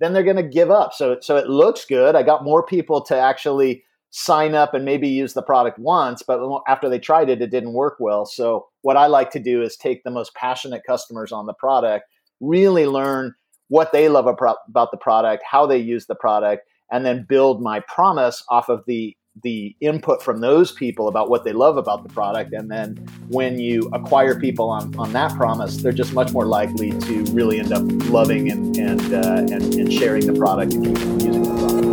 then they're going to give up. So so it looks good. I got more people to actually sign up and maybe use the product once, but after they tried it, it didn't work well. So what I like to do is take the most passionate customers on the product, really learn what they love about the product, how they use the product, and then build my promise off of the the input from those people about what they love about the product and then when you acquire people on, on that promise they're just much more likely to really end up loving and and, uh, and, and sharing the product and using the product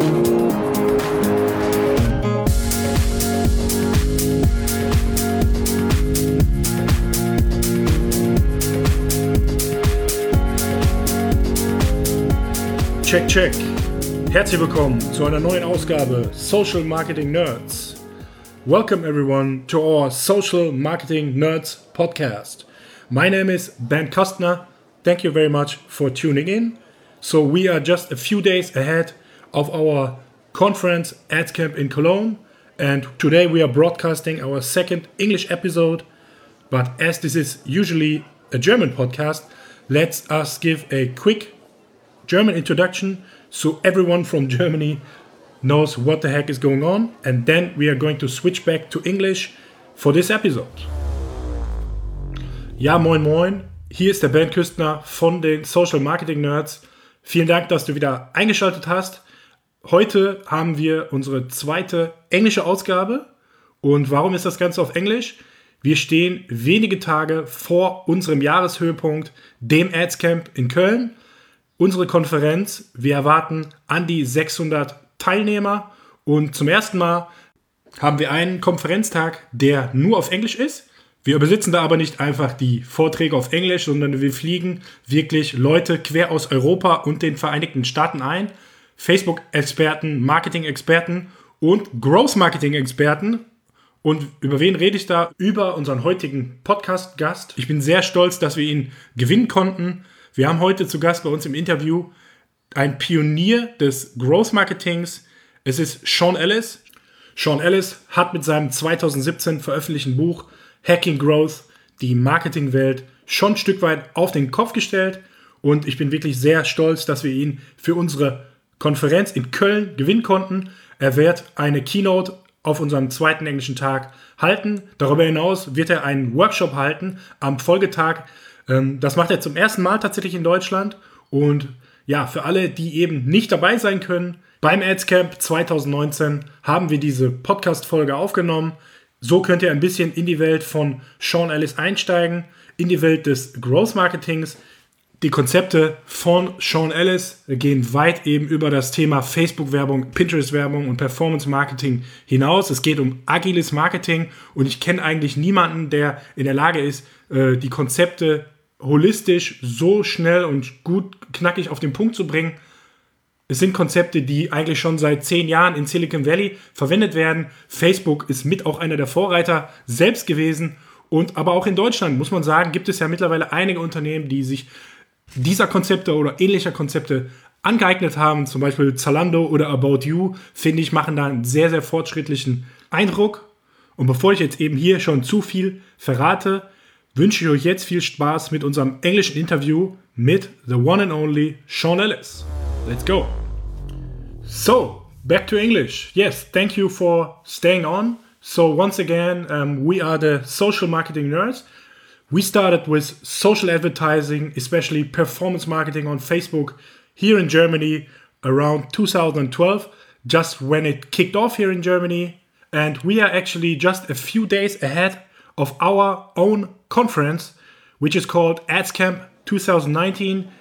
Check, check. Herzlich willkommen zu einer neuen Ausgabe Social Marketing Nerds. Welcome everyone to our Social Marketing Nerds podcast. My name is Ben Küstner. Thank you very much for tuning in. So we are just a few days ahead of our conference AdsCamp in Cologne and today we are broadcasting our second English episode. But as this is usually a German podcast, let's us give a quick German introduction so everyone from Germany knows what the heck is going on. And then we are going to switch back to English for this episode. Ja, moin moin. Hier ist der Ben Küstner von den Social Marketing Nerds. Vielen Dank, dass du wieder eingeschaltet hast. Heute haben wir unsere zweite englische Ausgabe. Und warum ist das Ganze auf Englisch? Wir stehen wenige Tage vor unserem Jahreshöhepunkt, dem Ads Camp in Köln unsere Konferenz. Wir erwarten an die 600 Teilnehmer und zum ersten Mal haben wir einen Konferenztag, der nur auf Englisch ist. Wir übersetzen da aber nicht einfach die Vorträge auf Englisch, sondern wir fliegen wirklich Leute quer aus Europa und den Vereinigten Staaten ein. Facebook-Experten, Marketing-Experten und Growth-Marketing-Experten. Und über wen rede ich da? Über unseren heutigen Podcast-Gast. Ich bin sehr stolz, dass wir ihn gewinnen konnten. Wir haben heute zu Gast bei uns im Interview ein Pionier des Growth Marketings. Es ist Sean Ellis. Sean Ellis hat mit seinem 2017 veröffentlichten Buch Hacking Growth die Marketingwelt schon ein Stück weit auf den Kopf gestellt. Und ich bin wirklich sehr stolz, dass wir ihn für unsere Konferenz in Köln gewinnen konnten. Er wird eine Keynote auf unserem zweiten englischen Tag halten. Darüber hinaus wird er einen Workshop halten am Folgetag ähm, das macht er zum ersten Mal tatsächlich in Deutschland. Und ja, für alle, die eben nicht dabei sein können, beim AdsCamp 2019 haben wir diese Podcast-Folge aufgenommen. So könnt ihr ein bisschen in die Welt von Sean Ellis einsteigen, in die Welt des Growth Marketings. Die Konzepte von Sean Ellis gehen weit eben über das Thema Facebook-Werbung, Pinterest-Werbung und Performance-Marketing hinaus. Es geht um agiles Marketing und ich kenne eigentlich niemanden, der in der Lage ist, äh, die Konzepte holistisch so schnell und gut knackig auf den Punkt zu bringen. Es sind Konzepte, die eigentlich schon seit zehn Jahren in Silicon Valley verwendet werden. Facebook ist mit auch einer der Vorreiter selbst gewesen. Und aber auch in Deutschland, muss man sagen, gibt es ja mittlerweile einige Unternehmen, die sich dieser Konzepte oder ähnlicher Konzepte angeeignet haben. Zum Beispiel Zalando oder About You, finde ich, machen da einen sehr, sehr fortschrittlichen Eindruck. Und bevor ich jetzt eben hier schon zu viel verrate, wünsche ich euch jetzt viel Spaß mit unserem englischen Interview mit the one and only Sean Ellis. Let's go. So, back to English. Yes, thank you for staying on. So, once again, um, we are the social marketing nerds. We started with social advertising, especially performance marketing on Facebook here in Germany around 2012, just when it kicked off here in Germany. And we are actually just a few days ahead of our own conference, which is called AdsCamp 2019.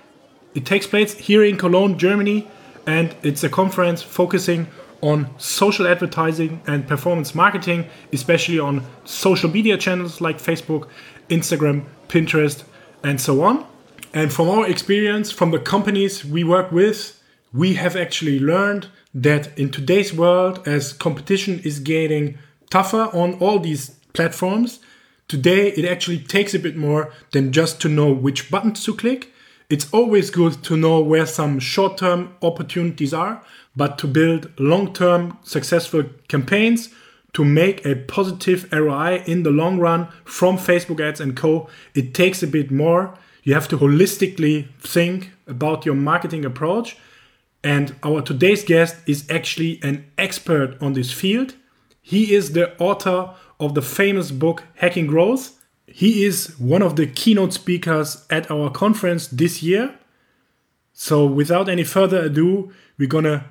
It takes place here in Cologne, Germany, and it's a conference focusing on social advertising and performance marketing, especially on social media channels like Facebook, Instagram, Pinterest, and so on. And from our experience, from the companies we work with, we have actually learned that in today's world, as competition is getting tougher on all these platforms, Today, it actually takes a bit more than just to know which buttons to click. It's always good to know where some short term opportunities are, but to build long term successful campaigns to make a positive ROI in the long run from Facebook ads and co, it takes a bit more. You have to holistically think about your marketing approach. And our today's guest is actually an expert on this field. He is the author of the famous book Hacking Growth. He is one of the keynote speakers at our conference this year. So, without any further ado, we're gonna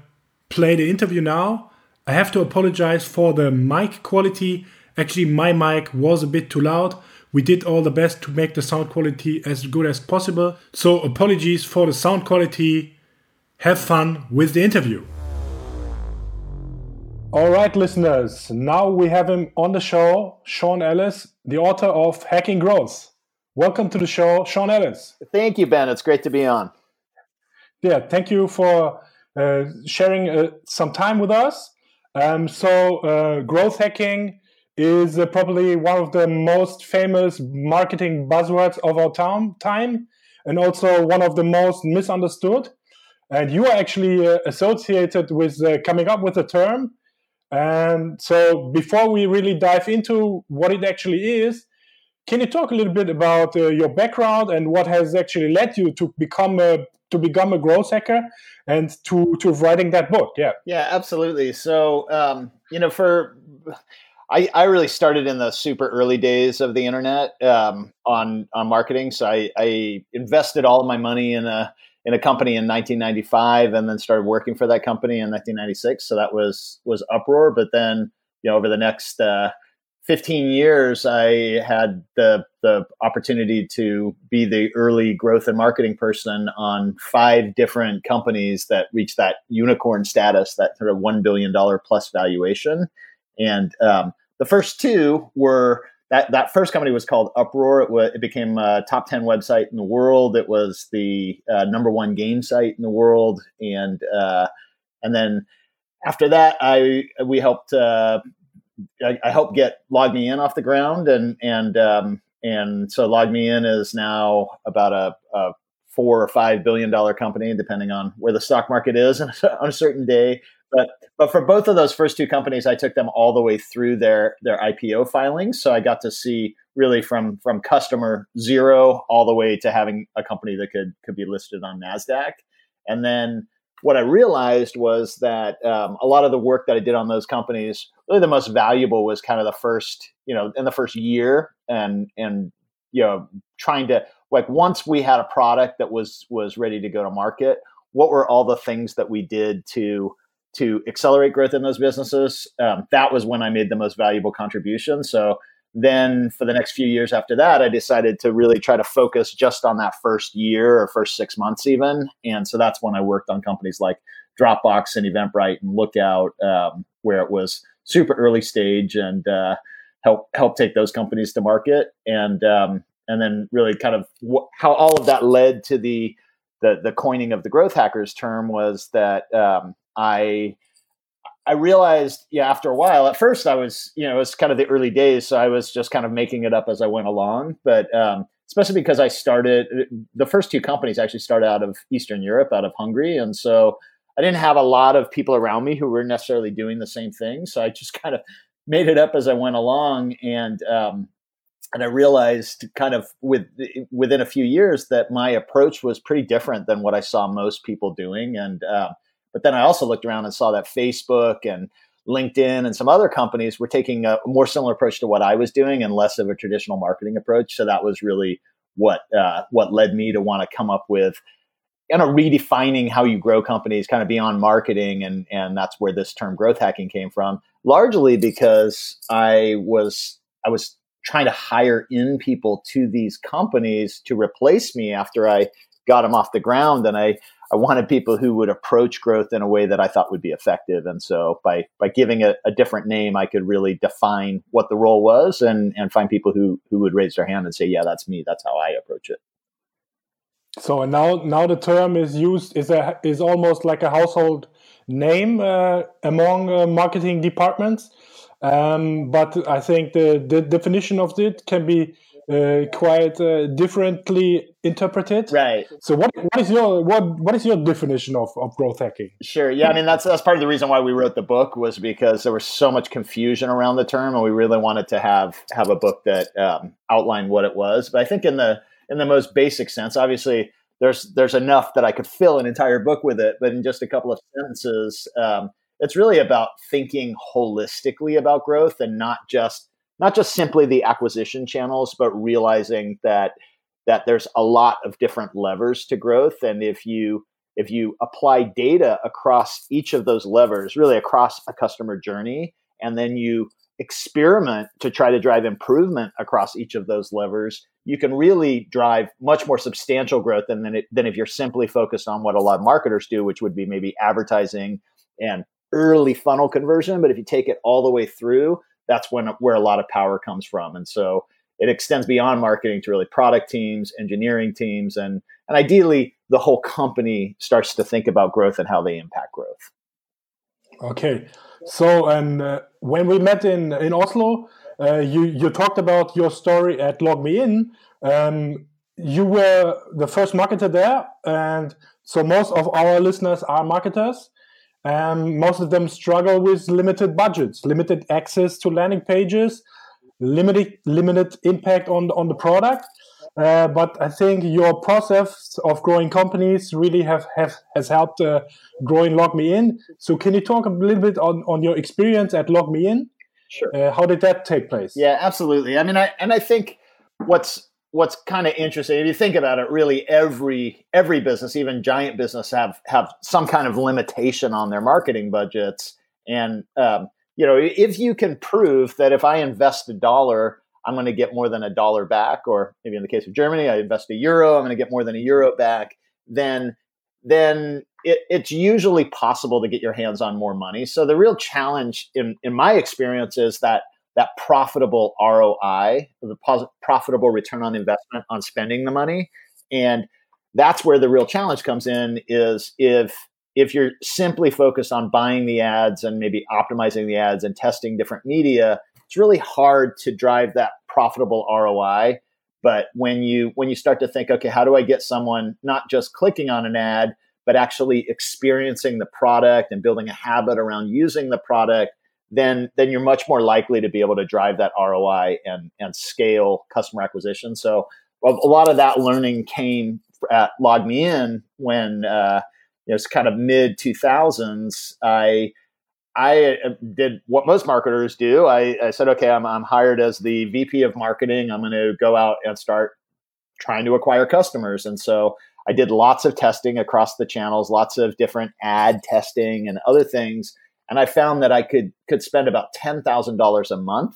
play the interview now. I have to apologize for the mic quality. Actually, my mic was a bit too loud. We did all the best to make the sound quality as good as possible. So, apologies for the sound quality. Have fun with the interview. All right, listeners. Now we have him on the show, Sean Ellis, the author of Hacking Growth. Welcome to the show, Sean Ellis. Thank you, Ben. It's great to be on. Yeah, thank you for uh, sharing uh, some time with us. Um, so, uh, growth hacking is uh, probably one of the most famous marketing buzzwords of our time, time and also one of the most misunderstood. And you are actually uh, associated with uh, coming up with the term. And so, before we really dive into what it actually is, can you talk a little bit about uh, your background and what has actually led you to become a to become a growth hacker and to to writing that book? Yeah, yeah, absolutely. So, um, you know, for I, I really started in the super early days of the internet um, on on marketing. So I, I invested all of my money in a in a company in 1995 and then started working for that company in 1996 so that was was uproar. But then you know over the next uh, 15 years i had the the opportunity to be the early growth and marketing person on five different companies that reached that unicorn status that sort of 1 billion dollar plus valuation. And um, the first two were that that first company was called Uproar. It, was, it became a top ten website in the world. It was the uh, number one game site in the world, and uh, and then after that, I we helped uh, I, I, helped get LogMeIn off the ground, and and um, and so LogMeIn is now about a, a four or five billion dollar company, depending on where the stock market is on a certain day. But but for both of those first two companies, I took them all the way through their their IPO filings. So I got to see really from from customer zero all the way to having a company that could could be listed on Nasdaq. And then what I realized was that um, a lot of the work that I did on those companies, really the most valuable was kind of the first, you know, in the first year, and and you know, trying to like once we had a product that was was ready to go to market, what were all the things that we did to to accelerate growth in those businesses. Um, that was when I made the most valuable contribution. So then for the next few years after that, I decided to really try to focus just on that first year or first six months, even. And so that's when I worked on companies like Dropbox and Eventbrite and Lookout, um, where it was super early stage and uh, help help take those companies to market. And um, and then really kind of wh- how all of that led to the the the coining of the growth hackers term was that um, I I realized, yeah, after a while, at first I was, you know, it was kind of the early days. So I was just kind of making it up as I went along. But um, especially because I started, the first two companies actually started out of Eastern Europe, out of Hungary. And so I didn't have a lot of people around me who were necessarily doing the same thing. So I just kind of made it up as I went along. And, um, and I realized kind of with within a few years that my approach was pretty different than what I saw most people doing. And, uh, but then I also looked around and saw that Facebook and LinkedIn and some other companies were taking a more similar approach to what I was doing and less of a traditional marketing approach. So that was really what uh, what led me to want to come up with kind of redefining how you grow companies kind of beyond marketing and and that's where this term growth hacking came from largely because I was I was trying to hire in people to these companies to replace me after I got them off the ground and I I wanted people who would approach growth in a way that I thought would be effective. And so by by giving it a different name, I could really define what the role was and and find people who who would raise their hand and say, yeah, that's me. That's how I approach it. So now now the term is used is a is almost like a household name uh, among uh, marketing departments. Um, but I think the, the definition of it can be uh, quite uh, differently interpreted. Right. So what, what is your what what is your definition of, of growth hacking? Sure. Yeah. I mean that's that's part of the reason why we wrote the book was because there was so much confusion around the term, and we really wanted to have have a book that um, outlined what it was. But I think in the in the most basic sense, obviously there's there's enough that I could fill an entire book with it. But in just a couple of sentences, um, it's really about thinking holistically about growth and not just not just simply the acquisition channels, but realizing that that there's a lot of different levers to growth, and if you if you apply data across each of those levers, really across a customer journey, and then you experiment to try to drive improvement across each of those levers, you can really drive much more substantial growth than than, it, than if you're simply focused on what a lot of marketers do, which would be maybe advertising and early funnel conversion. But if you take it all the way through, that's when where a lot of power comes from. And so it extends beyond marketing to really product teams, engineering teams, and and ideally the whole company starts to think about growth and how they impact growth. Okay, so um, uh, when we met in in Oslo, uh, you you talked about your story at LogMeIn. Um, you were the first marketer there, and so most of our listeners are marketers. Um, most of them struggle with limited budgets, limited access to landing pages, limited limited impact on on the product. Uh, but I think your process of growing companies really have, have has helped uh, growing LogMeIn. So can you talk a little bit on, on your experience at LogMeIn? Sure. Uh, how did that take place? Yeah, absolutely. I mean, I and I think what's what's kind of interesting if you think about it really every every business even giant business have have some kind of limitation on their marketing budgets. And um, you know if you can prove that if i invest a dollar i'm going to get more than a dollar back or maybe in the case of germany i invest a euro i'm going to get more than a euro back then then it, it's usually possible to get your hands on more money. So the real challenge in in my experience is that that profitable ROI, the pos- profitable return on investment on spending the money. And that's where the real challenge comes in is if if you're simply focused on buying the ads and maybe optimizing the ads and testing different media, it's really hard to drive that profitable ROI. But when you when you start to think, okay, how do I get someone not just clicking on an ad, but actually experiencing the product and building a habit around using the product then then you're much more likely to be able to drive that ROI and and scale customer acquisition. So a, lot of that learning came at LogMeIn when uh, you know it's kind of mid 2000s. I I uh, did what most marketers do. I, I said, okay, I'm, I'm hired as the VP of marketing. I'm going to go out and start trying to acquire customers. And so I did lots of testing across the channels, lots of different ad testing and other things and I found that I could could spend about ten thousand dollars a month.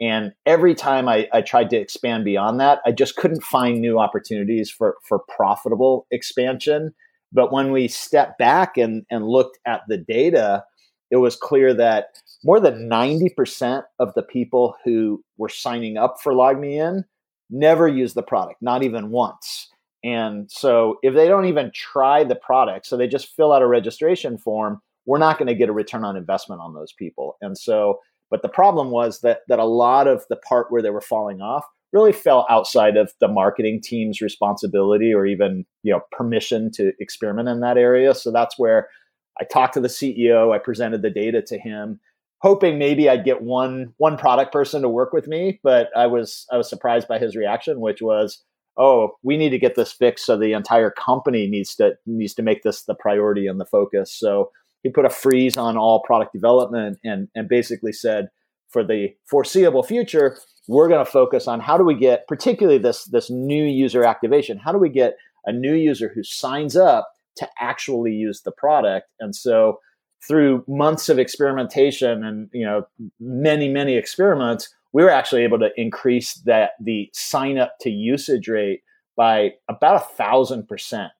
And every time I, I tried to expand beyond that, I just couldn't find new opportunities for for profitable expansion. But when we stepped back and, and looked at the data, it was clear that more than 90% of the people who were signing up for LogMeIn never used the product, not even once. And so if they don't even try the product, so they just fill out a registration form, we're not going to get a return on investment on those people. And so, but the problem was that that a lot of the part where they were falling off really fell outside of the marketing team's responsibility or even you know permission to experiment in that area. So that's where I talked to the CEO. I presented the data to him, hoping maybe I'd get one one product person to work with me. But I was I was surprised by his reaction, which was, "Oh, we need to get this fixed. So the entire company needs to needs to make this the priority and the focus." So he put a freeze on all product development and and basically said for the foreseeable future we're going to focus on how do we get particularly this this new user activation how do we get a new user who signs up to actually use the product? And so through months of experimentation and you know many many experiments we were actually able to increase that the sign up to usage rate by about a thousand percent.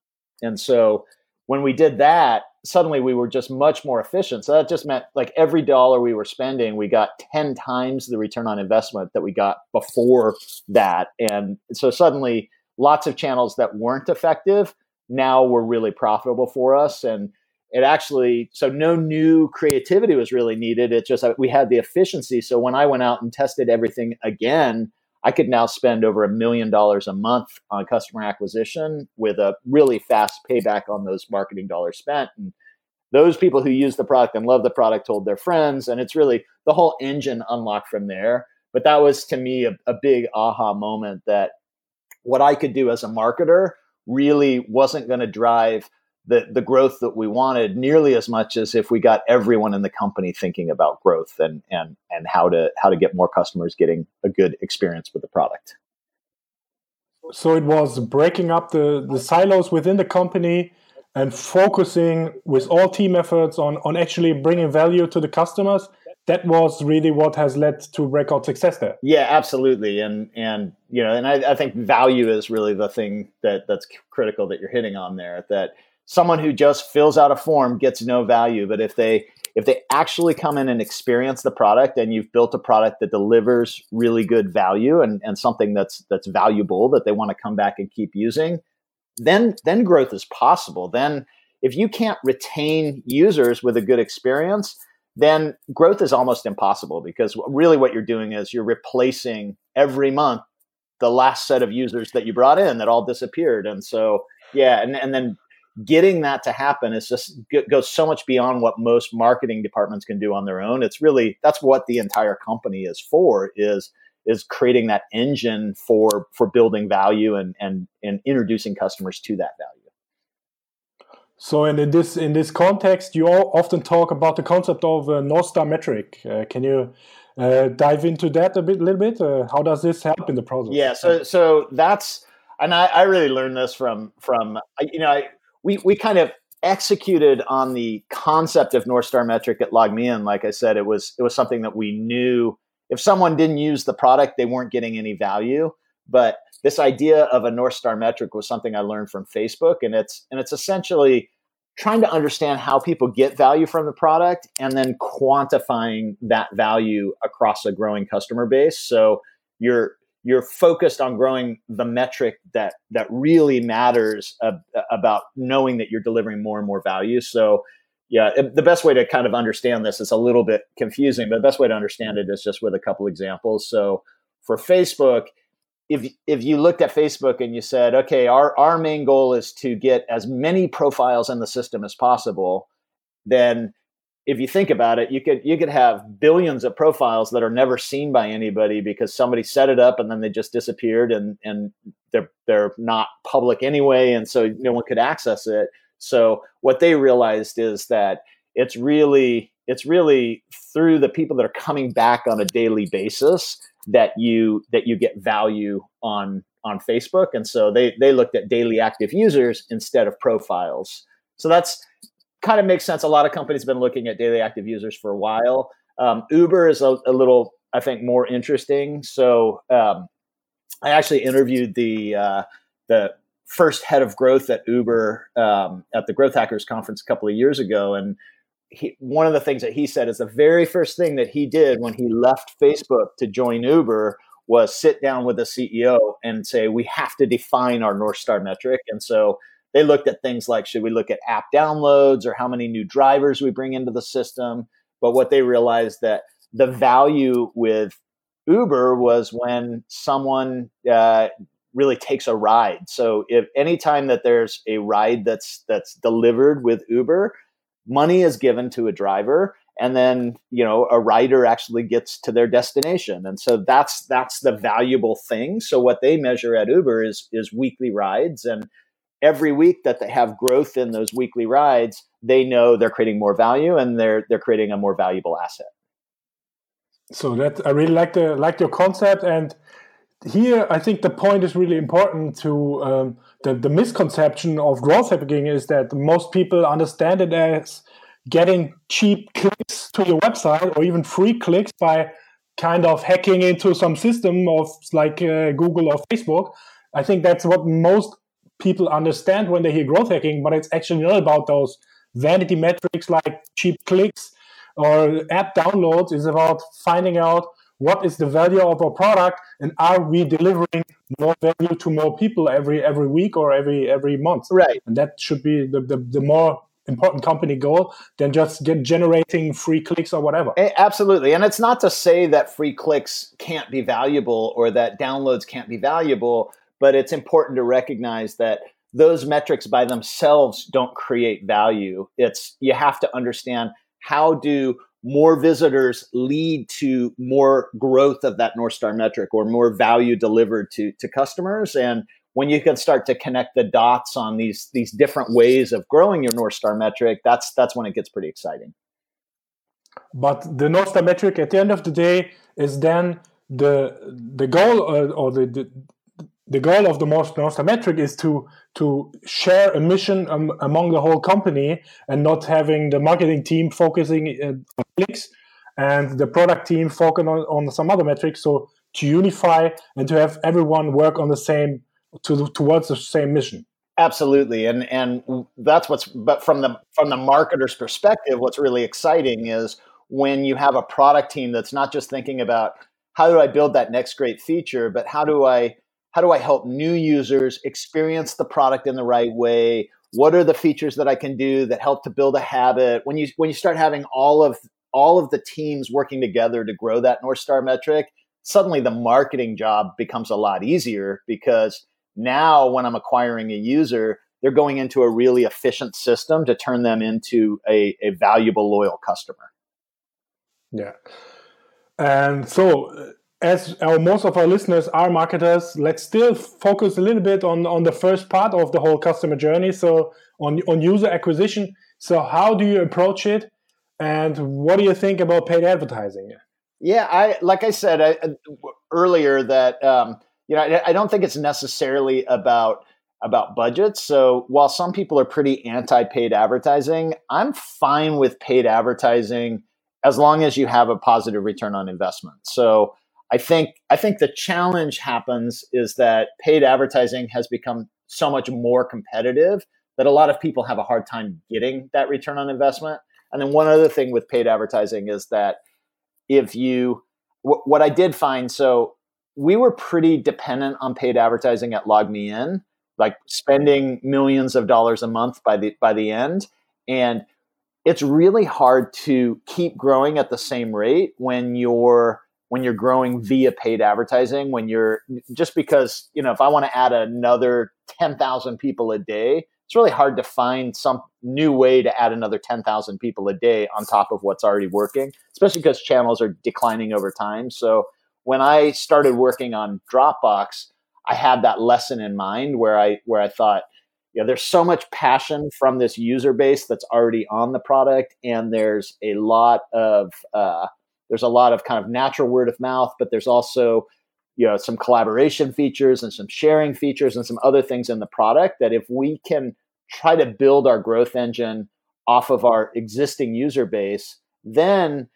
And so when we did that suddenly we were just much more efficient. So that just meant like every dollar we were spending, we got 10 times the return on investment that we got before that. And so suddenly lots of channels that weren't effective now were really profitable for us. And it actually, so no new creativity was really needed. It just, we had the efficiency. So when I went out and tested everything again, I could now spend over a million dollars a month on customer acquisition with a really fast payback on those marketing dollars spent. And those people who use the product and love the product told their friends. And it's really the whole engine unlocked from there. But that was to me a, a big aha moment that what I could do as a marketer really wasn't going to drive the the growth that we wanted nearly as much as if we got everyone in the company thinking about growth and and and how to how to get more customers getting a good experience with the product. So it was breaking up the the silos within the company and focusing with all team efforts on on actually bringing value to the customers that was really what has led to breakout success there. Yeah, absolutely. And and you know, and I, I, think value is really the thing that that's critical that you're hitting on there. That someone who just fills out a form gets no value, but if they if they actually come in and experience the product and you've built a product that delivers really good value and, and something that's that's valuable that they want to come back and keep using, then then growth is possible. Then if you can't retain users with a good experience, then growth is almost impossible because really what you're doing is you're replacing every month the last set of users that you brought in that all disappeared. And so, yeah, and, and then getting that to happen is just goes so much beyond what most marketing departments can do on their own. It's really that's what the entire company is for is is creating that engine for for building value and and and introducing customers to that value. So, in this in this context, you often talk about the concept of a North Star metric. Uh, can you uh, dive into that a bit, little bit? Uh, how does this help in the process? Yeah, so so that's and I, I really learned this from from you know I, we we kind of executed on the concept of North Star metric at LogMeIn. Like I said, it was it was something that we knew if someone didn't use the product, they weren't getting any value. But this idea of a North Star metric was something I learned from Facebook, and it's and it's essentially trying to understand how people get value from the product and then quantifying that value across a growing customer base. So you're you're focused on growing the metric that that really matters about knowing that you're delivering more and more value. So yeah, the best way to kind of understand this is a little bit confusing, but the best way to understand it is just with a couple examples. So for Facebook, if if you looked at Facebook and you said, okay, our our main goal is to get as many profiles in the system as possible, then if you think about it, you could you could have billions of profiles that are never seen by anybody because somebody set it up and then they just disappeared and and they're they're not public anyway, and so no one could access it. So what they realized is that it's really it's really through the people that are coming back on a daily basis that you that you get value on on Facebook. And so they they looked at daily active users instead of profiles. So that's kind of makes sense. A lot of companies have been looking at daily active users for a while. Um, Uber is a, a, little, I think, more interesting. So um, I actually interviewed the uh, the first head of growth at Uber um, at the Growth Hackers conference a couple of years ago, and he, one of the things that he said is the very first thing that he did when he left Facebook to join Uber was sit down with the CEO and say, we have to define our North Star metric. And so they looked at things like should we look at app downloads or how many new drivers we bring into the system? But what they realized that the value with Uber was when someone uh, really takes a ride. So if anytime that there's a ride that's that's delivered with Uber, money is given to a driver and then you know a rider actually gets to their destination and so that's that's the valuable thing so what they measure at uber is is weekly rides and every week that they have growth in those weekly rides they know they're creating more value and they're they're creating a more valuable asset so that i really like the like your concept and here i think the point is really important to um, the, the misconception of growth hacking is that most people understand it as getting cheap clicks to your website or even free clicks by kind of hacking into some system of like uh, Google or Facebook. I think that's what most people understand when they hear growth hacking, but it's actually not about those vanity metrics like cheap clicks or app downloads. It's about finding out what is the value of our product and are we delivering more value to more people every every week or every every month? Right. And that should be the, the, the more important company goal than just get generating free clicks or whatever. Absolutely. And it's not to say that free clicks can't be valuable or that downloads can't be valuable but it's important to recognize that those metrics by themselves don't create value it's you have to understand how do more visitors lead to more growth of that North Star metric or more value delivered to, to customers. And when you can start to connect the dots on these these different ways of growing your North Star metric, that's that's when it gets pretty exciting. But the North Star metric at the end of the day is then the the goal uh, or the, the the goal of the most metric is to to share a mission um, among the whole company and not having the marketing team focusing uh, on clicks and the product team focus on, on some other metrics. So to unify and to have everyone work on the same to, towards the same mission. Absolutely, and and that's what's. But from the from the marketer's perspective, what's really exciting is when you have a product team that's not just thinking about how do I build that next great feature, but how do I how do I help new users experience the product in the right way? What are the features that I can do that help to build a habit? When you when you start having all of all of the teams working together to grow that North Star metric, suddenly the marketing job becomes a lot easier because now, when I'm acquiring a user, they're going into a really efficient system to turn them into a, a valuable, loyal customer. Yeah. And so, uh, as our, most of our listeners are marketers, let's still focus a little bit on, on the first part of the whole customer journey. So, on, on user acquisition. So, how do you approach it? And what do you think about paid advertising? Yeah, I like I said I, earlier that um, you know, I, I don't think it's necessarily about about budgets. So while some people are pretty anti-paid advertising, I'm fine with paid advertising as long as you have a positive return on investment. So I think I think the challenge happens is that paid advertising has become so much more competitive that a lot of people have a hard time getting that return on investment. And then one other thing with paid advertising is that if you what I did find so we were pretty dependent on paid advertising at LogMeIn, like spending millions of dollars a month by the by the end. And it's really hard to keep growing at the same rate when you're when you're growing via paid advertising when you're just because you know if i want to add another 10,000 people a day it's really hard to find some new way to add another 10,000 people a day on top of what's already working especially because channels are declining over time. So when I started working on Dropbox, I had that lesson in mind where I where I thought, you know, there's so much passion from this user base that's already on the product, and there's a lot of uh, there's a lot of kind of natural word of mouth, but there's also you know some collaboration features and some sharing features and some other things in the product that if we can try to build our growth engine off of our existing user base, then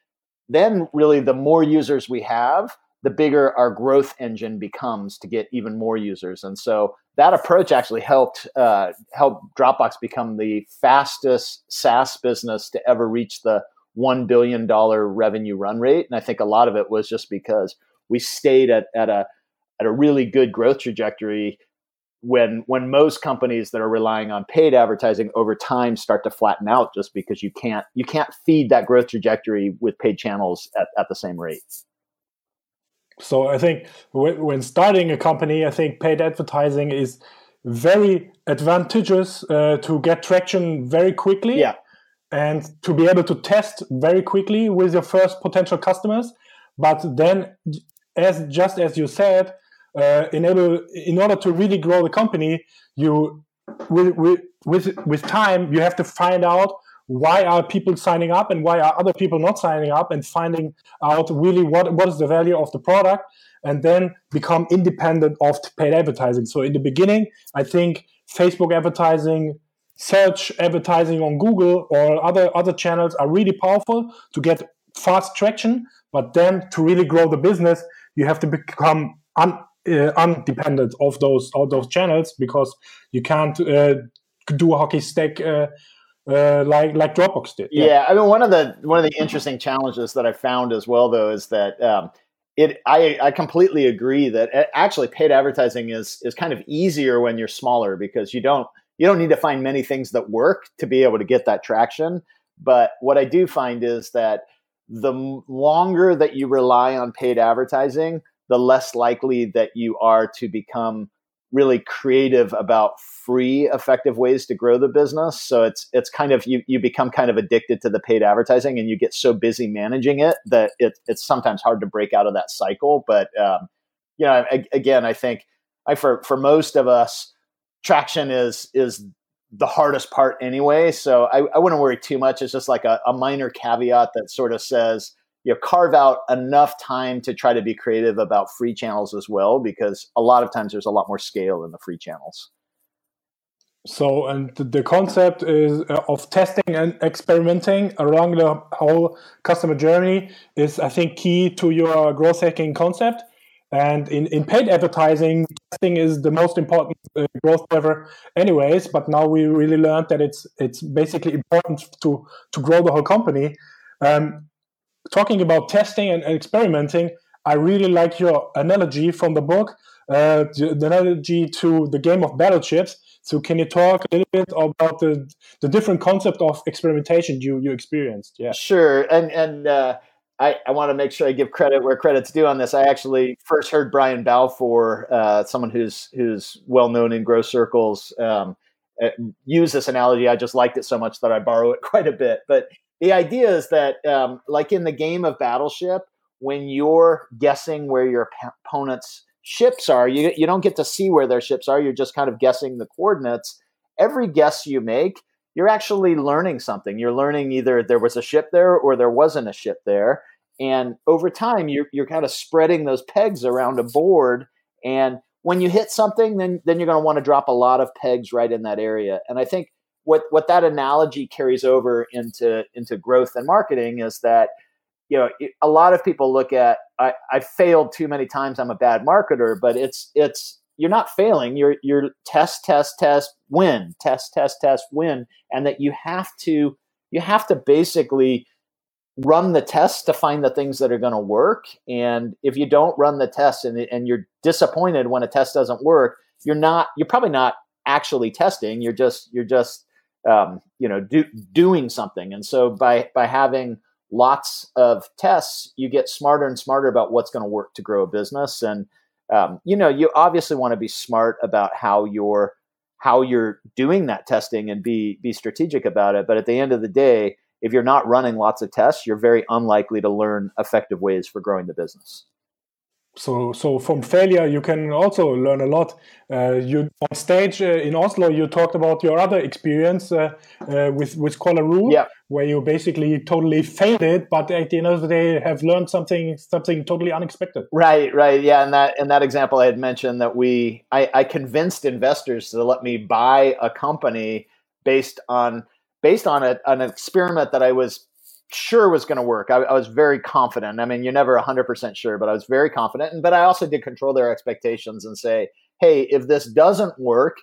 then really the more users we have, the bigger our growth engine becomes to get even more users. And so that approach actually helped uh, help Dropbox become the fastest SaaS business to ever reach the one billion dollar revenue run rate. And I think a lot of it was just because we stayed at, at a at a really good growth trajectory when when most companies that are relying on paid advertising over time start to flatten out just because you can't you can't feed that growth trajectory with paid channels at, at the same rate. So I think when starting a company, I think paid advertising is very advantageous uh, to get traction very quickly. Yeah. And to be able to test very quickly with your first potential customers. But then, as just as you said, uh, enable in order to really grow the company, you with, with with time you have to find out why are people signing up and why are other people not signing up and finding out really what, what is the value of the product and then become independent of paid advertising. So in the beginning, I think Facebook advertising, search advertising on Google or other other channels are really powerful to get fast traction. But then to really grow the business, you have to become un, uh, undependent of those of those channels because you can't uh, do a hockey stick uh, uh, like like Dropbox did. Yeah. yeah. I mean one of the one of the interesting challenges that I found as well though is that um, it I, I completely agree that actually paid advertising is is kind of easier when you're smaller because you don't you don't need to find many things that work to be able to get that traction. But what I do find is that the longer that you rely on paid advertising, the less likely that you are to become really creative about free effective ways to grow the business so it's it's kind of you you become kind of addicted to the paid advertising and you get so busy managing it that it, it's sometimes hard to break out of that cycle but um, you know I, again i think I, for for most of us, traction is is the hardest part anyway. So I, I wouldn't worry too much. It's just like a, a minor caveat that sort of says you know carve out enough time to try to be creative about free channels as well because a lot of times there's a lot more scale in the free channels so and the concept is uh, of testing and experimenting along the whole customer journey is i think key to your growth hacking concept and in, in paid advertising testing is the most important uh, growth driver anyways but now we really learned that it's it's basically important to to grow the whole company um, talking about testing and experimenting, I really like your analogy from the book, uh, the, the analogy to the game of battleships. So, can you talk a little bit about the, the different concept of experimentation you, you experienced? Yeah, sure. And and uh, I, I want to make sure I give credit where credit's due on this. I actually first heard Brian Balfour, uh, someone who's who's well known in growth circles, um, uh, use this analogy. I just liked it so much that I borrow it quite a bit. But the idea is that, um, like in the game of Battleship, when you're guessing where your opponent's ships are, you, you don't get to see where their ships are. You're just kind of guessing the coordinates. Every guess you make, you're actually learning something. You're learning either there was a ship there or there wasn't a ship there. And over time, you're, you're kind of spreading those pegs around a board. And when you hit something, then, then you're going to want to drop a lot of pegs right in that area. And I think what what that analogy carries over into into growth and marketing is that you know a lot of people look at I, I failed too many times i'm a bad marketer but it's it's you're not failing. You're you're test test test win test test test win. And that you have to you have to basically run the tests to find the things that are going to work. And if you don't run the tests and, and you're disappointed when a test doesn't work you're not you're probably not actually testing. You're just you're just um, you know do, doing something. And so by by having lots of tests you get smarter and smarter about what's going to work to grow a business. And um, you know you obviously want to be smart about how you're how you're doing that testing and be be strategic about it but at the end of the day if you're not running lots of tests you're very unlikely to learn effective ways for growing the business so so from failure you can also learn a lot. Uh, you on stage uh, in oslo you talked about your other experience uh, uh with with Qualaroo, yeah. where you basically totally failed it but at the end of the day have learned something something totally unexpected. Right right. Yeah and that in that example i had mentioned that we i, I convinced investors to let me buy a company based on based on a, an experiment that i was sure was going to work. I, I, was very confident. I mean, you're never 100% sure, but I was very confident. And, but I also did control their expectations and say, hey, if this doesn't work,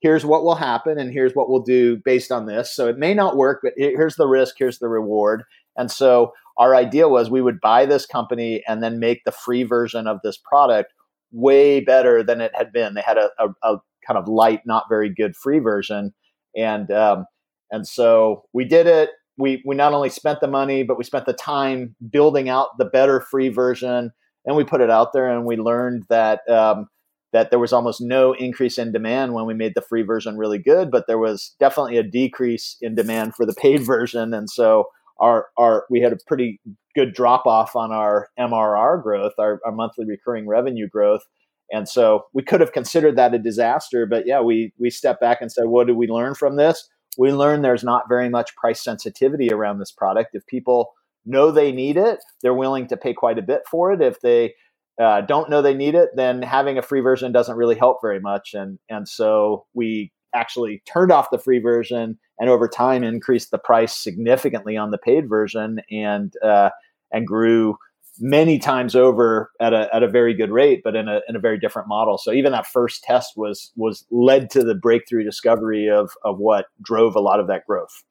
here's what will happen and here's what we'll do based on this. So it may not work, but here's the risk, here's the reward. And so our idea was we would buy this company and then make the free version of this product way better than it had been. They had a, a, a kind of light, not very good free version. And, um, and so we did it we we not only spent the money, but we spent the time building out the better free version, and we put it out there, and we learned that um, that there was almost no increase in demand when we made the free version really good, but there was definitely a decrease in demand for the paid version, and so our our we had a pretty good drop off on our MRR growth, our, our monthly recurring revenue growth. And so we could have considered that a disaster, but yeah, we we stepped back and said, what did we learn from this? We learned there's not very much price sensitivity around this product. If people know they need it, they're willing to pay quite a bit for it. If they uh, don't know they need it, then having a free version doesn't really help very much. And and so we actually turned off the free version and over time increased the price significantly on the paid version and uh, and grew many times over at a, at a very good rate, but in a, in a very different model. So even that first test was was led to the breakthrough discovery of of what drove a lot of that growth.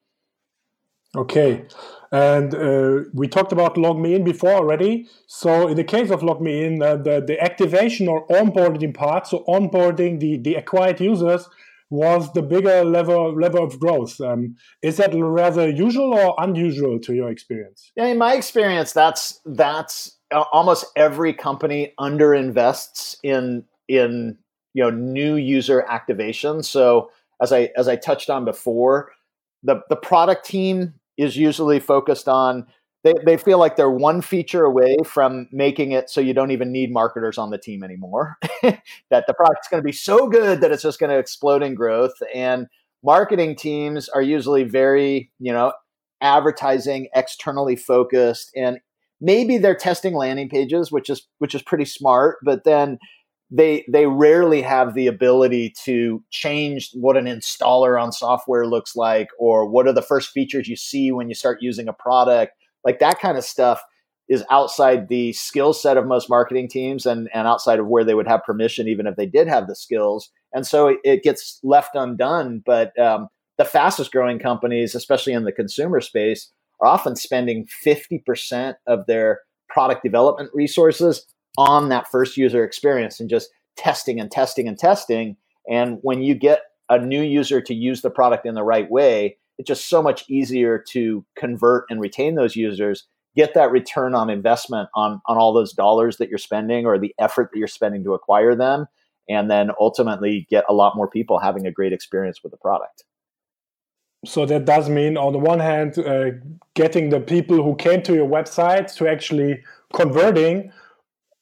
Okay, and uh, we talked about LogMeIn before already. So in the case of LogMeIn, uh, the the activation or onboarding part, so onboarding the the acquired users was the bigger level level of growth. Um, is that rather usual or unusual to your experience? Yeah, in my experience, that's that's uh, almost every company underinvests in in you know new user activation. So as I as I touched on before, the the product team is usually focused on they, they feel like they're one feature away from making it so you don't even need marketers on the team anymore. that the product's going to be so good that it's just going to explode in growth. And marketing teams are usually very, you know, advertising externally focused and maybe they're testing landing pages which is which is pretty smart but then they they rarely have the ability to change what an installer on software looks like or what are the first features you see when you start using a product like that kind of stuff is outside the skill set of most marketing teams and, and outside of where they would have permission, even if they did have the skills. And so it, it gets left undone. But um, the fastest growing companies, especially in the consumer space, are often spending 50% of their product development resources on that first user experience and just testing and testing and testing. And when you get a new user to use the product in the right way, it's just so much easier to convert and retain those users get that return on investment on on all those dollars that you're spending or the effort that you're spending to acquire them and then ultimately get a lot more people having a great experience with the product. So that does mean on the one hand uh, getting the people who came to your website to actually converting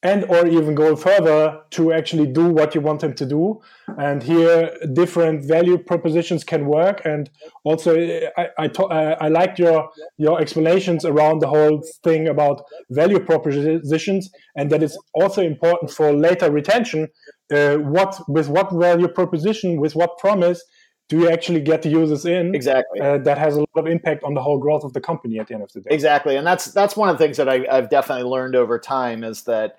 and or even go further to actually do what you want them to do. And here different value propositions can work. And also i i, uh, I liked your your explanations around the whole thing about value propositions and that it's also important for later retention uh, what with what value proposition with what promise do you actually get the users in exactly. uh, that has a lot of impact on the whole growth of the company at the end of the day. Exactly. And that's that's one of the things that I, i've definitely learned over time is that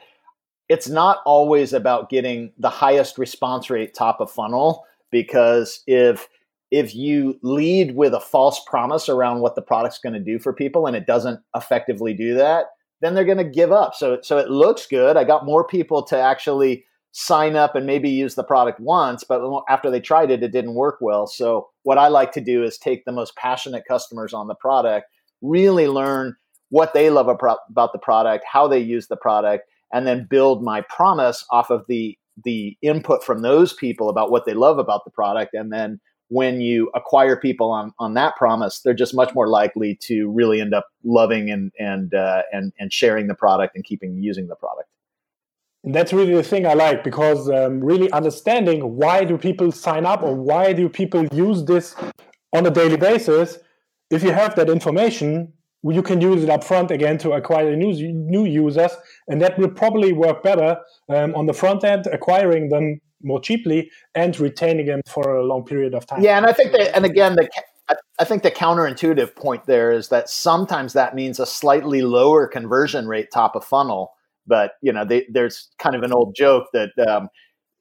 it's not always about getting the highest response rate top of funnel because if if you lead with a false promise around what the product's going to do for people and it doesn't effectively do that then they're going to give up. So so it looks good. I got more people to actually sign up and maybe use the product once but after they tried it it didn't work well. So what i like to do is take the most passionate customers on the product really learn what they love about the product how they use the product and then build my promise off of the the input from those people about what they love about the product and then when you acquire people on on that promise they're just much more likely to really end up loving and and uh, and and sharing the product and keeping using the product and that's really the thing I like because um, really understanding why do people sign up or why do people use this on a daily basis. If you have that information, you can use it up front again to acquire new, new users, and that will probably work better um, on the front end, acquiring them more cheaply and retaining them for a long period of time. Yeah, and I think that, and again, the I think the counterintuitive point there is that sometimes that means a slightly lower conversion rate top of funnel, but you know, they, there's kind of an old joke that um,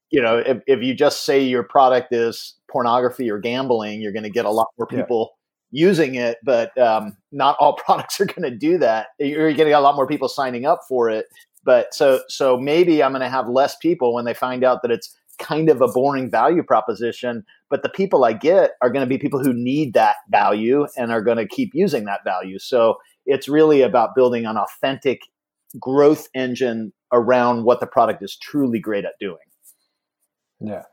you know, if, if you just say your product is pornography or gambling, you're going to get a lot more people using it, but um, not all products are going to do that. You're getting a lot more people signing up for it, but so so maybe I'm going to have less people when they find out that it's kind of a boring value proposition. But the people I get are going to be people who need that value and are going to keep using that value. So it's really about building an authentic growth engine around what the product is truly great at doing. Yeah.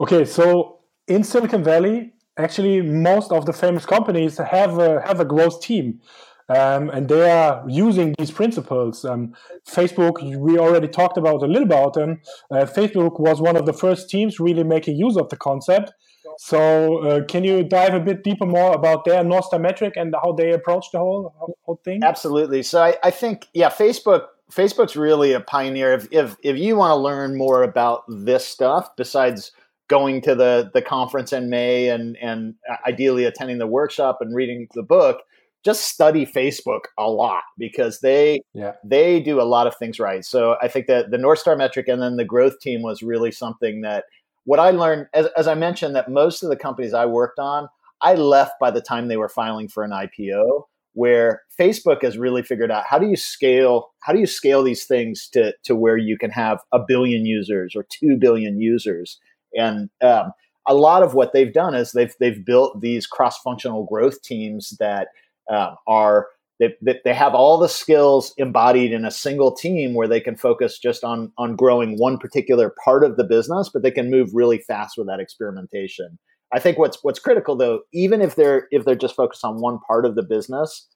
Okay, so in Silicon Valley, actually most of the famous companies have a, have a growth team. Um, and they are using these principles. Um, Facebook, we already talked about a little about them. Uh, Facebook was one of the first teams really making use of the concept. So, uh, can you dive a bit deeper more about their North metric and how they approach the whole whole thing? Absolutely. So, I, I think yeah, Facebook Facebook's really a pioneer. If if if you want to learn more about this stuff, besides going to the the conference in May and and ideally attending the workshop and reading the book, just study Facebook a lot because they yeah. they do a lot of things right. So I think that the North Star metric and then the growth team was really something that what I learned as, as I mentioned that most of the companies I worked on, I left by the time they were filing for an IPO where Facebook has really figured out how do you scale how do you scale these things to to where you can have a billion users or 2 billion users and um, a lot of what they've done is they've they've built these cross functional growth teams that um, are they, they have all the skills embodied in a single team where they can focus just on on growing one particular part of the business, but they can move really fast with that experimentation. I think what's what's critical though, even if they're if they're just focused on one part of the business,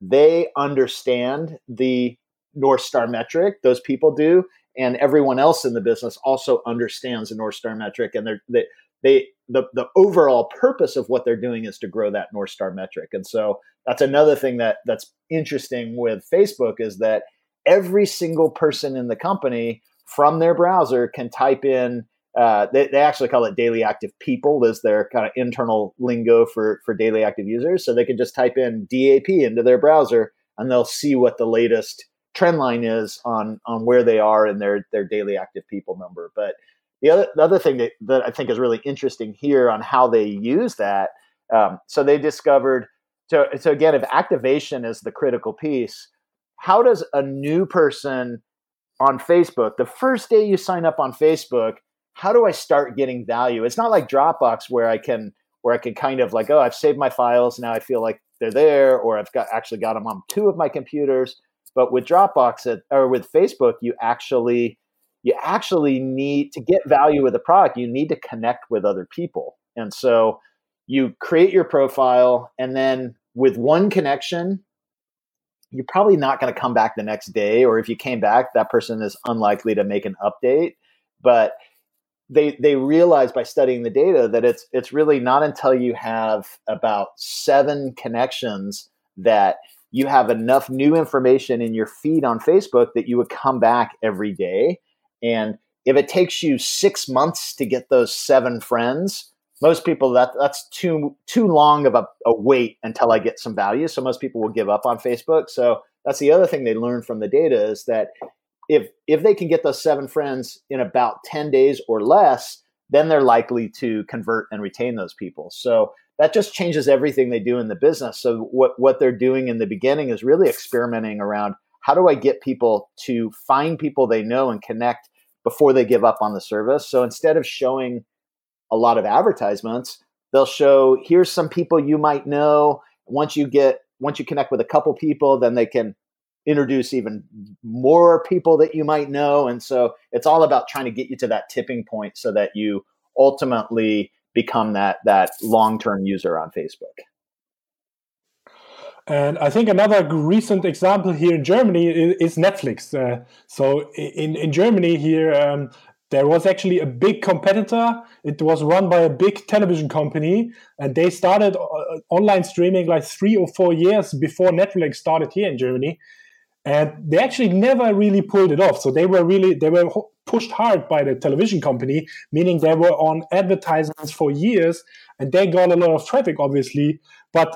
they understand the North Star metric, those people do, and everyone else in the business also understands the North Star metric, and they're, they they the the overall purpose of what they're doing is to grow that North Star metric, and so that's another thing that that's interesting with Facebook is that every single person in the company from their browser can type in. Uh, they, they actually call it daily active people is their kind of internal lingo for for daily active users. So they can just type in DAP into their browser and they'll see what the latest trend line is on on where they are in their their daily active people number. But the other the other thing that, that I think is really interesting here on how they use that. Um, so they discovered so so again, if activation is the critical piece, how does a new person on Facebook, the first day you sign up on Facebook, how do I start getting value? It's not like Dropbox where I can where I can kind of like, oh, I've saved my files, now I feel like they're there, or I've got actually got them on two of my computers. But with Dropbox or with Facebook, you actually you actually need to get value with the product, you need to connect with other people. And so you create your profile and then with one connection, you're probably not going to come back the next day or if you came back that person is unlikely to make an update but they they realize by studying the data that it's it's really not until you have about seven connections that you have enough new information in your feed on Facebook that you would come back every day and if it takes you 6 months to get those seven friends most people that that's too too long of a, a wait until I get some value. So most people will give up on Facebook. So that's the other thing they learn from the data is that if if they can get those seven friends in about 10 days or less, then they're likely to convert and retain those people. So that just changes everything they do in the business. So what what they're doing in the beginning is really experimenting around how do I get people to find people they know and connect before they give up on the service. So instead of showing a lot of advertisements, they'll show here's some people you might know. Once you get once you connect with a couple people, then they can introduce even more people that you might know. And so it's all about trying to get you to that tipping point so that you ultimately become that that long-term user on Facebook. And I think another recent example here in Germany is, Netflix. Uh, so in, in Germany here, um, there was actually a big competitor. It was run by a big television company, and they started uh, online streaming like three or four years before Netflix started here in Germany. And they actually never really pulled it off. So they were really they were pushed hard by the television company, meaning they were on advertisements for years, and they got a lot of traffic, obviously. But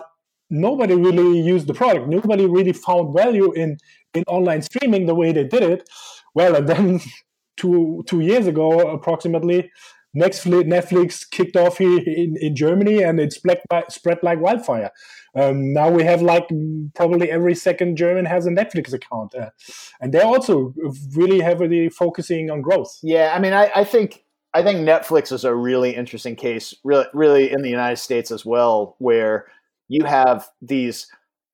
nobody really used the product. Nobody really found value in in online streaming the way they did it. Well, and then two two years ago approximately Netflix, kicked off here in, in Germany and it spread, spread like wildfire. Um, now we have like probably every second German has a Netflix account, uh, and they're also really heavily focusing on growth. Yeah, I mean, I, I, think I think Netflix is a really interesting case, really, really in the United States as well, where you have these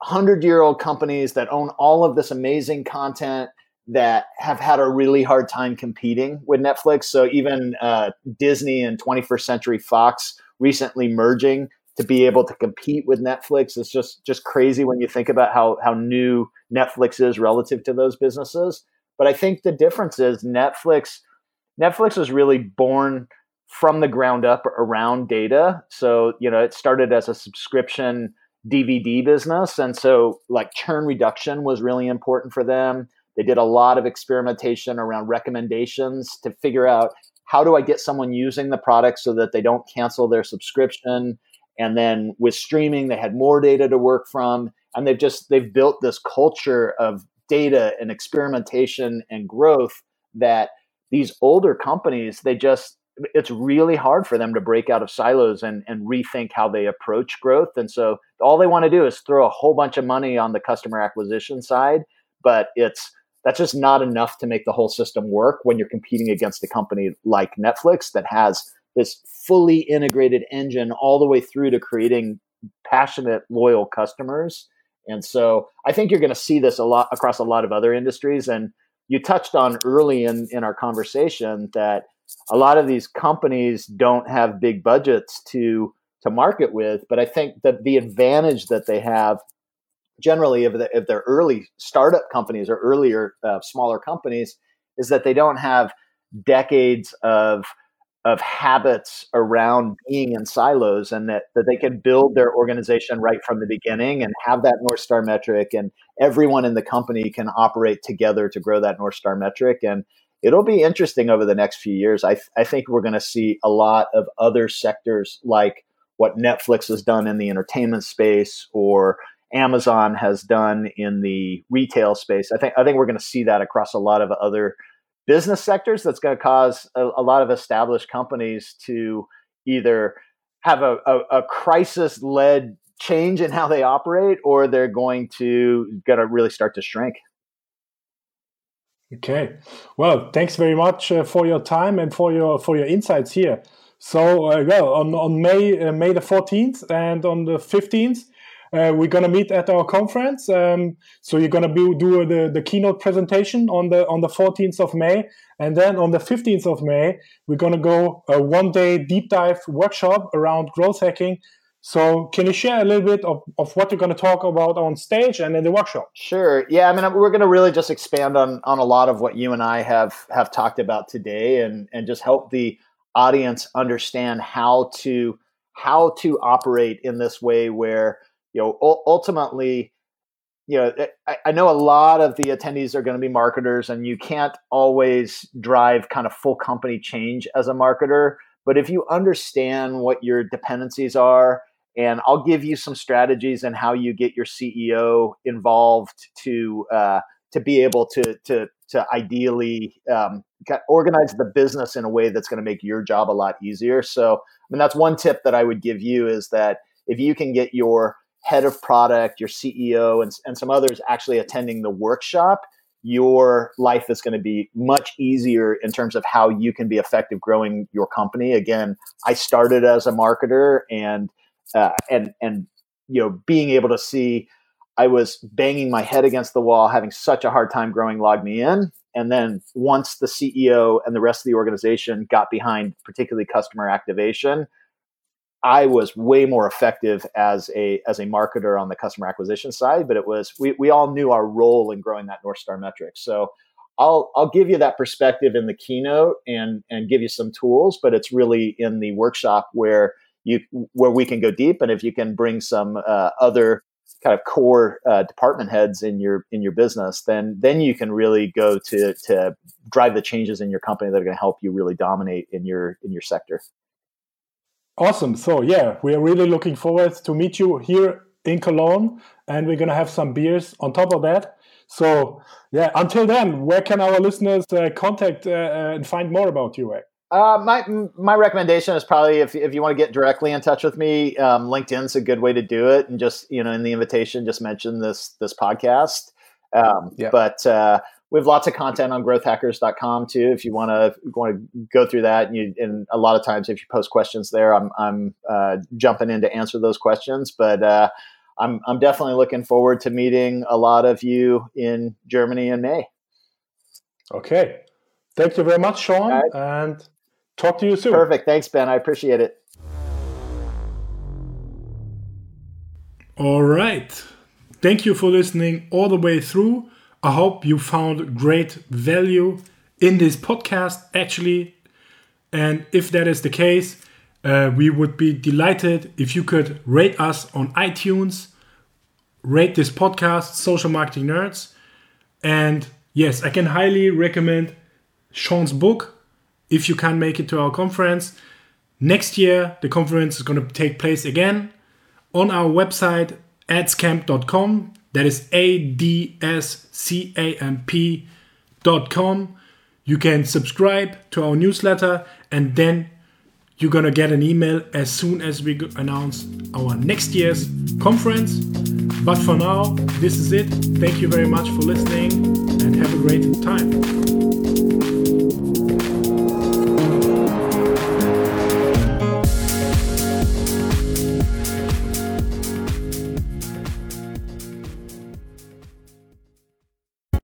hundred year old companies that own all of this amazing content that have had a really hard time competing with Netflix. So even uh, Disney and 21st Century Fox recently merging to be able to compete with Netflix is just just crazy when you think about how how new Netflix is relative to those businesses. But I think the difference is Netflix Netflix was really born from the ground up around data. So, you know, it started as a subscription DVD business and so like churn reduction was really important for them they did a lot of experimentation around recommendations to figure out how do I get someone using the product so that they don't cancel their subscription. And then with streaming, they had more data to work from. And they've just they've built this culture of data and experimentation and growth that these older companies, they just it's really hard for them to break out of silos and, and rethink how they approach growth. And so all they want to do is throw a whole bunch of money on the customer acquisition side, but it's that's just not enough to make the whole system work when you're competing against a company like Netflix that has this fully integrated engine all the way through to creating passionate, loyal customers. And so I think you're going to see this a lot across a lot of other industries. And you touched on early in, in our conversation that a lot of these companies don't have big budgets to to market with. But I think that the advantage that they have generally if, the, if they're early startup companies or earlier uh, smaller companies is that they don't have decades of of habits around being in silos and that, that they can build their organization right from the beginning and have that north star metric and everyone in the company can operate together to grow that north star metric. And it'll be interesting over the next few years. I, th- I think we're going to see a lot of other sectors like what netflix has done in the entertainment space or amazon has done in the retail space. I think i think we're going to see that across a lot of other business sectors that's going to cause a, a, lot of established companies to either have a, a, a crisis led change in how they operate or they're going to going to really start to shrink. Okay. Well thanks very much uh, for your time and for your for your insights here. So uh, well on, on may uh, may the 14th and on the 15th uh, we're gonna meet at our conference. Um, so you're gonna be, do the, the keynote presentation on the on the 14th of May, and then on the 15th of May we're gonna go a one day deep dive workshop around growth hacking. So can you share a little bit of, of what you're going to talk about on stage and in the workshop? Sure. Yeah, I mean we're going to really just expand on on a lot of what you and I have have talked about today and and just help the audience understand how to how to operate in this way where you know, ultimately, you know, I, I know a lot of the attendees are going to be marketers, and you can't always drive kind of full company change as a marketer. But if you understand what your dependencies are, and I'll give you some strategies and how you get your CEO involved to uh, to be able to to to ideally um, organize the business in a way that's going to make your job a lot easier. So, I mean, that's one tip that I would give you is that if you can get your head of product, your CEO, and, and some others actually attending the workshop, your life is going to be much easier in terms of how you can be effective growing your company. Again, I started as a marketer and uh, and and you know being able to see I was banging my head against the wall, having such a hard time growing Log Me In. And then once the CEO and the rest of the organization got behind, particularly customer activation, I was way more effective as a as a marketer on the customer acquisition side, but it was we we all knew our role in growing that North Star metric. So I'll I'll give you that perspective in the keynote and and give you some tools, but it's really in the workshop where you where we can go deep, and if you can bring some uh, other kind of core uh, department heads in your in your business, then then you can really go to to drive the changes in your company that are going to help you really dominate in your in your sector. Awesome. So yeah, we are really looking forward to meet you here in Cologne, and we're gonna have some beers on top of that. So yeah, until then, where can our listeners uh, contact uh, uh and find more about you? Uh, my my recommendation is probably if if you want to get directly in touch with me, um, LinkedIn's a good way to do it, and just you know in the invitation, just mention this this podcast. Um, yeah. But uh, we have lots of content on growthhackers.com too if you want to want to go through that and, you, and a lot of times if you post questions there i'm, I'm uh, jumping in to answer those questions but uh, I'm, I'm definitely looking forward to meeting a lot of you in germany in may. Okay. Thank you very much sean right. and talk to you soon. Perfect. Thanks ben. I appreciate it. All right. Thank you for listening all the way through I hope you found great value in this podcast, actually. And if that is the case, uh, we would be delighted if you could rate us on iTunes, rate this podcast, Social Marketing Nerds. And yes, I can highly recommend Sean's book if you can't make it to our conference. Next year, the conference is going to take place again on our website, adscamp.com. That is A D S C A M P dot com. You can subscribe to our newsletter and then you're gonna get an email as soon as we announce our next year's conference. But for now, this is it. Thank you very much for listening and have a great time.